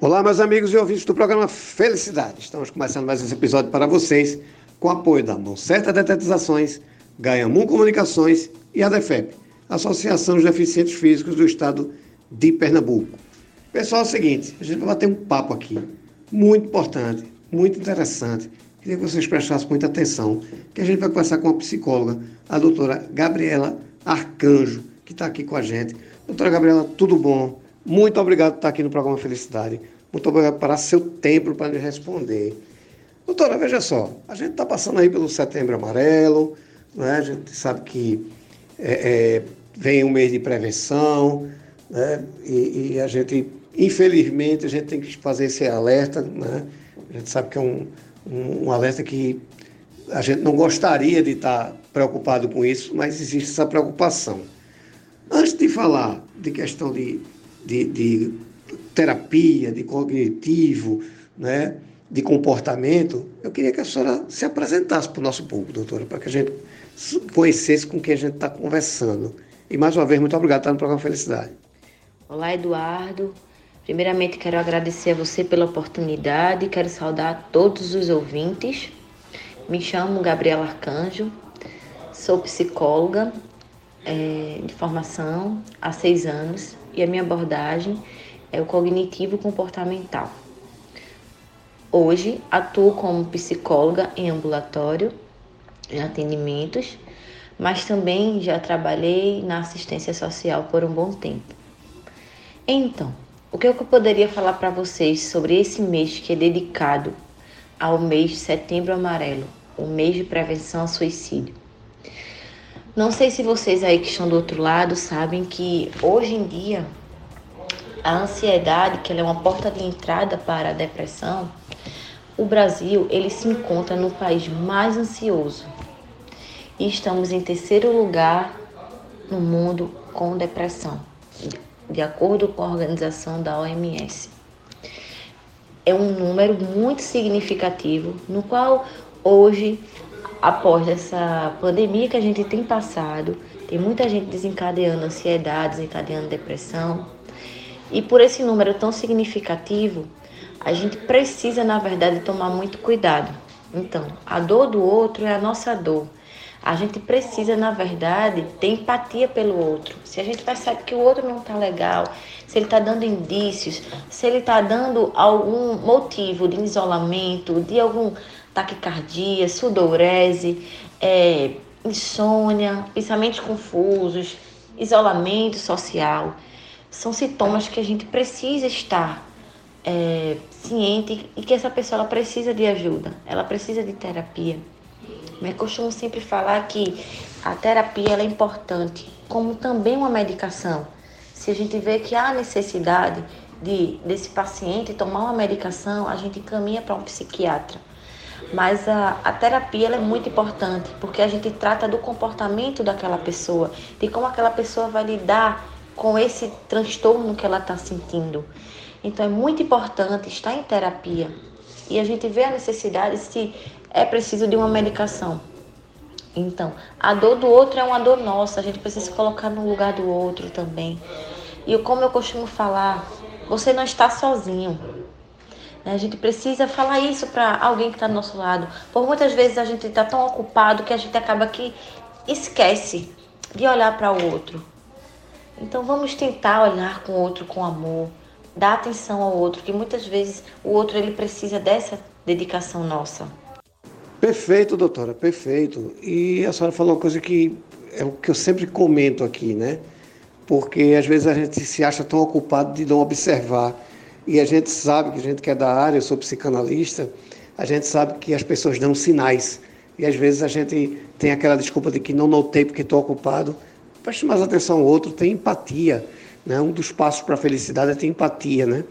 Olá, meus amigos e ouvintes do programa Felicidade. Estamos começando mais esse episódio para vocês com apoio da Mão Certa Detetizações, Ganhamum Comunicações e a DEFEP, Associação dos Deficientes Físicos do Estado de Pernambuco. Pessoal, é o seguinte, a gente vai bater um papo aqui, muito importante, muito interessante. Queria que vocês prestassem muita atenção, que a gente vai conversar com a psicóloga, a doutora Gabriela Arcanjo, que está aqui com a gente. Doutora Gabriela, tudo bom? Muito obrigado por estar aqui no programa Felicidade. Muito obrigado por seu tempo para me responder. Doutora, veja só, a gente está passando aí pelo Setembro Amarelo, né? a gente sabe que é, é, vem um mês de prevenção, né? E, e, a gente, infelizmente, a gente tem que fazer esse alerta, né? A gente sabe que é um, um, um alerta que a gente não gostaria de estar preocupado com isso, mas existe essa preocupação. Antes de falar de questão de de, de terapia, de cognitivo, né, de comportamento, eu queria que a senhora se apresentasse para o nosso público, doutora, para que a gente conhecesse com quem a gente está conversando. E mais uma vez, muito obrigado por estar no programa Felicidade. Olá, Eduardo. Primeiramente, quero agradecer a você pela oportunidade, quero saudar todos os ouvintes. Me chamo Gabriela Arcanjo, sou psicóloga é, de formação há seis anos e a minha abordagem é o cognitivo comportamental. Hoje atuo como psicóloga em ambulatório, em atendimentos, mas também já trabalhei na assistência social por um bom tempo. Então, o que eu poderia falar para vocês sobre esse mês que é dedicado ao mês de Setembro Amarelo, o mês de prevenção ao suicídio? Não sei se vocês aí que estão do outro lado sabem que hoje em dia a ansiedade, que é uma porta de entrada para a depressão, o Brasil ele se encontra no país mais ansioso e estamos em terceiro lugar no mundo com depressão, de acordo com a organização da OMS. É um número muito significativo, no qual hoje após essa pandemia que a gente tem passado, tem muita gente desencadeando ansiedade, desencadeando depressão. E por esse número tão significativo, a gente precisa, na verdade, tomar muito cuidado. Então, a dor do outro é a nossa dor. A gente precisa, na verdade, ter empatia pelo outro. Se a gente percebe que o outro não está legal, se ele está dando indícios, se ele está dando algum motivo de isolamento, de algum taquicardia, sudorese, é, insônia, pensamentos confusos, isolamento social. São sintomas que a gente precisa estar é, ciente e que essa pessoa ela precisa de ajuda, ela precisa de terapia. Mas costumo sempre falar que a terapia é importante, como também uma medicação. Se a gente vê que há necessidade de, desse paciente tomar uma medicação, a gente caminha para um psiquiatra. Mas a, a terapia é muito importante, porque a gente trata do comportamento daquela pessoa, de como aquela pessoa vai lidar com esse transtorno que ela está sentindo. Então é muito importante estar em terapia e a gente vê a necessidade se é preciso de uma medicação. Então, a dor do outro é uma dor nossa, a gente precisa se colocar no lugar do outro também. E como eu costumo falar, você não está sozinho. Né? A gente precisa falar isso para alguém que está do nosso lado. Por muitas vezes a gente está tão ocupado que a gente acaba que esquece de olhar para o outro. Então vamos tentar olhar com o outro com amor, dar atenção ao outro, que muitas vezes o outro ele precisa dessa dedicação nossa. Perfeito, doutora, perfeito. E a senhora falou uma coisa que é o que eu sempre comento aqui, né? Porque às vezes a gente se acha tão ocupado de não observar e a gente sabe que a gente que é da área, eu sou psicanalista, a gente sabe que as pessoas dão sinais. E às vezes a gente tem aquela desculpa de que não notei porque estou ocupado. Preste mais atenção ao outro, tem empatia. Né? Um dos passos para a felicidade é ter empatia. Né?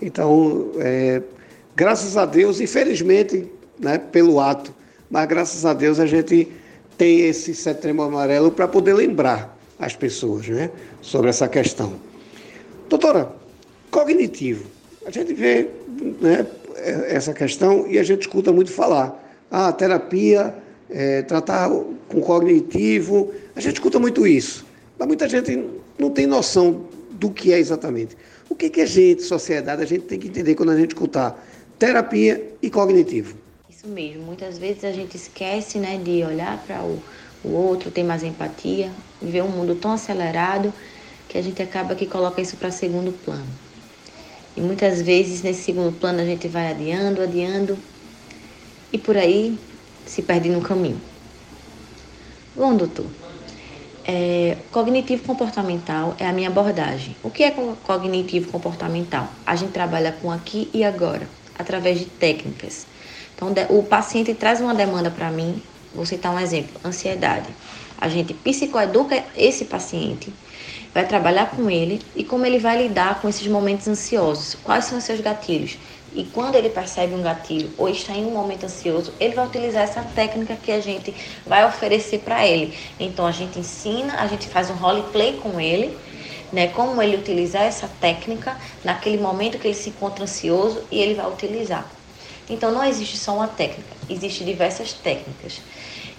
Então, é, graças a Deus, infelizmente, né, pelo ato, mas graças a Deus a gente tem esse setembro amarelo para poder lembrar as pessoas né, sobre essa questão. Doutora, cognitivo. A gente vê né, essa questão e a gente escuta muito falar. Ah, terapia, é, tratar com cognitivo, a gente escuta muito isso. Mas muita gente não tem noção do que é exatamente. O que, que a gente, sociedade, a gente tem que entender quando a gente escutar terapia e cognitivo. Isso mesmo. Muitas vezes a gente esquece né, de olhar para o, o outro, ter mais empatia, ver um mundo tão acelerado que a gente acaba que coloca isso para segundo plano. E muitas vezes nesse segundo plano a gente vai adiando, adiando e por aí se perde no caminho. Bom, doutor, é, cognitivo comportamental é a minha abordagem. O que é cognitivo comportamental? A gente trabalha com aqui e agora, através de técnicas. Então, o paciente traz uma demanda para mim, vou citar um exemplo: ansiedade. A gente psicoeduca esse paciente, vai trabalhar com ele e como ele vai lidar com esses momentos ansiosos. Quais são os seus gatilhos? E quando ele percebe um gatilho ou está em um momento ansioso, ele vai utilizar essa técnica que a gente vai oferecer para ele. Então a gente ensina, a gente faz um roleplay com ele, né, como ele utilizar essa técnica naquele momento que ele se encontra ansioso e ele vai utilizar. Então não existe só uma técnica, existem diversas técnicas.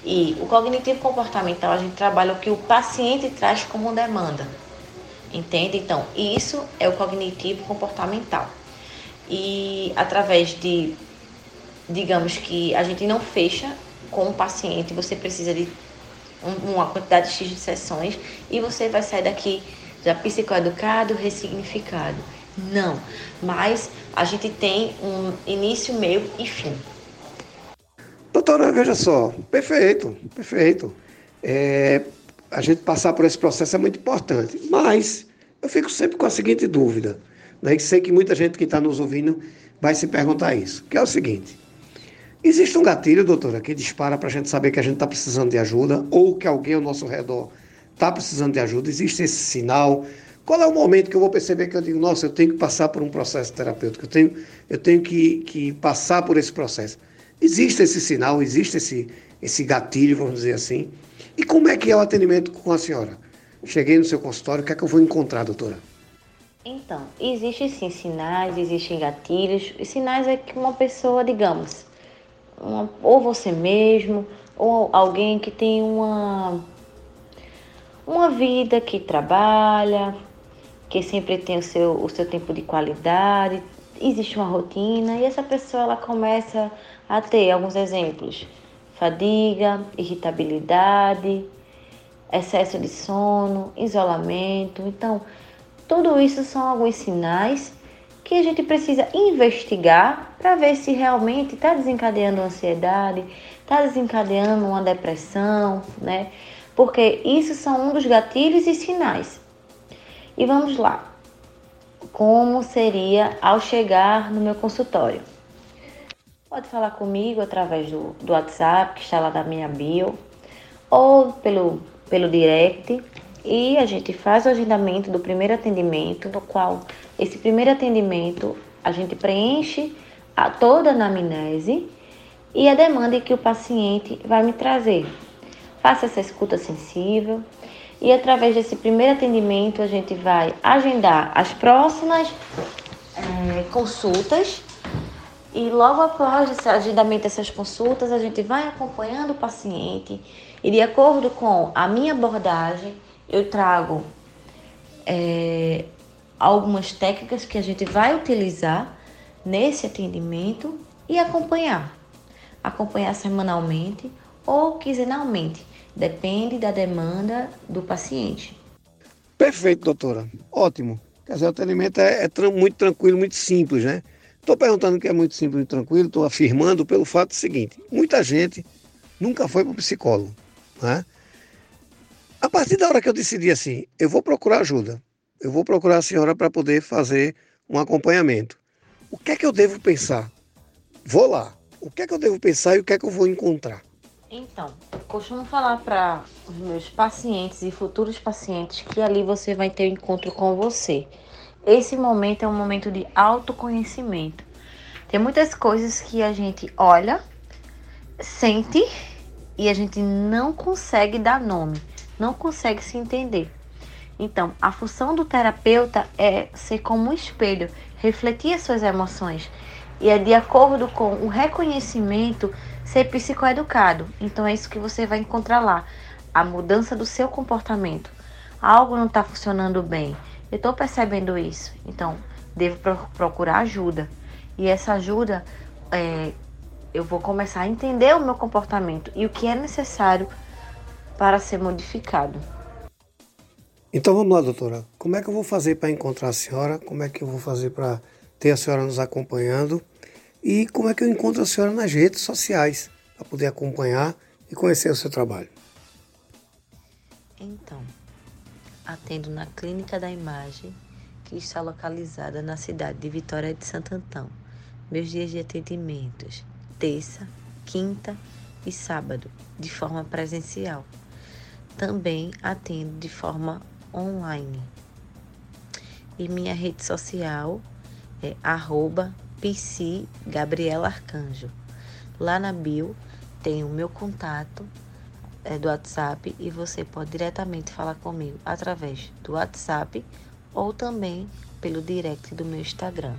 E o cognitivo comportamental a gente trabalha o que o paciente traz como demanda. Entende? Então, isso é o cognitivo comportamental. E através de, digamos que a gente não fecha com o paciente, você precisa de uma quantidade X de sessões e você vai sair daqui já psicoeducado, ressignificado. Não, mas a gente tem um início, meio e fim. Doutora, veja só, perfeito, perfeito. É, a gente passar por esse processo é muito importante, mas eu fico sempre com a seguinte dúvida, né, e sei que muita gente que está nos ouvindo vai se perguntar isso, que é o seguinte, existe um gatilho, doutora, que dispara para a gente saber que a gente está precisando de ajuda ou que alguém ao nosso redor está precisando de ajuda, existe esse sinal, qual é o momento que eu vou perceber que eu digo, nossa, eu tenho que passar por um processo terapêutico, eu tenho, eu tenho que, que passar por esse processo. Existe esse sinal, existe esse, esse gatilho, vamos dizer assim. E como é que é o atendimento com a senhora? Cheguei no seu consultório, o que é que eu vou encontrar, doutora? Então, existem sim sinais, existem gatilhos. E sinais é que uma pessoa, digamos, uma, ou você mesmo, ou alguém que tem uma, uma vida que trabalha, que sempre tem o seu, o seu tempo de qualidade, existe uma rotina e essa pessoa ela começa a ter alguns exemplos: fadiga, irritabilidade, excesso de sono, isolamento. Então, tudo isso são alguns sinais que a gente precisa investigar para ver se realmente está desencadeando ansiedade, está desencadeando uma depressão, né? Porque isso são um dos gatilhos e sinais. E vamos lá. Como seria ao chegar no meu consultório? Pode falar comigo através do, do WhatsApp, que está lá na minha bio, ou pelo, pelo direct. E a gente faz o agendamento do primeiro atendimento, no qual esse primeiro atendimento a gente preenche a, toda a anamnese e a demanda que o paciente vai me trazer. Faça essa escuta sensível, e através desse primeiro atendimento a gente vai agendar as próximas é, consultas. E logo após esse agendamento dessas consultas a gente vai acompanhando o paciente. E de acordo com a minha abordagem eu trago é, algumas técnicas que a gente vai utilizar nesse atendimento e acompanhar. Acompanhar semanalmente ou quinzenalmente Depende da demanda do paciente. Perfeito, doutora. Ótimo. Quer dizer, o atendimento é, é muito tranquilo, muito simples, né? Estou perguntando que é muito simples e tranquilo, estou afirmando pelo fato seguinte: muita gente nunca foi para o psicólogo, né? A partir da hora que eu decidi assim, eu vou procurar ajuda, eu vou procurar a senhora para poder fazer um acompanhamento. O que é que eu devo pensar? Vou lá. O que é que eu devo pensar e o que é que eu vou encontrar? Então, costumo falar para os meus pacientes e futuros pacientes que ali você vai ter o um encontro com você. Esse momento é um momento de autoconhecimento. Tem muitas coisas que a gente olha, sente e a gente não consegue dar nome, não consegue se entender. Então, a função do terapeuta é ser como um espelho, refletir as suas emoções. E é de acordo com o reconhecimento ser psicoeducado. Então é isso que você vai encontrar lá. A mudança do seu comportamento. Algo não está funcionando bem. Eu estou percebendo isso, então devo procurar ajuda. E essa ajuda, é, eu vou começar a entender o meu comportamento e o que é necessário para ser modificado. Então vamos lá, doutora. Como é que eu vou fazer para encontrar a senhora? Como é que eu vou fazer para ter a senhora nos acompanhando? E como é que eu encontro a senhora nas redes sociais para poder acompanhar e conhecer o seu trabalho? Então, atendo na Clínica da Imagem, que está localizada na cidade de Vitória de Santo Antão. Meus dias de atendimentos: terça, quinta e sábado, de forma presencial. Também atendo de forma online. E minha rede social é arroba PC Gabriela Arcanjo. Lá na bio tem o meu contato é, do WhatsApp e você pode diretamente falar comigo através do WhatsApp ou também pelo direct do meu Instagram.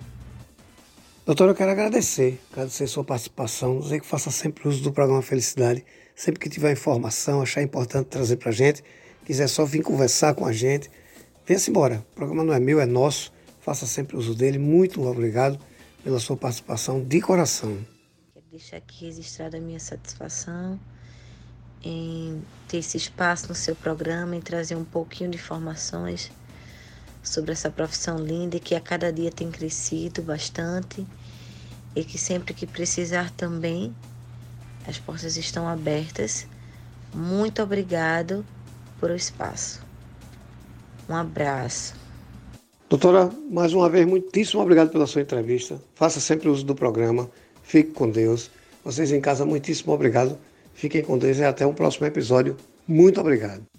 Doutora, eu quero agradecer, agradecer sua participação, dizer que faça sempre uso do programa Felicidade, sempre que tiver informação, achar importante trazer para a gente, quiser só vir conversar com a gente, venha-se embora. O programa não é meu, é nosso, faça sempre uso dele. Muito obrigado pela sua participação de coração. Quero deixar aqui registrada a minha satisfação em ter esse espaço no seu programa, em trazer um pouquinho de informações sobre essa profissão linda que a cada dia tem crescido bastante e que sempre que precisar também as portas estão abertas. Muito obrigado por o espaço. Um abraço. Doutora, mais uma vez, muitíssimo obrigado pela sua entrevista. Faça sempre uso do programa. Fique com Deus. Vocês em casa, muitíssimo obrigado. Fiquem com Deus e até um próximo episódio. Muito obrigado.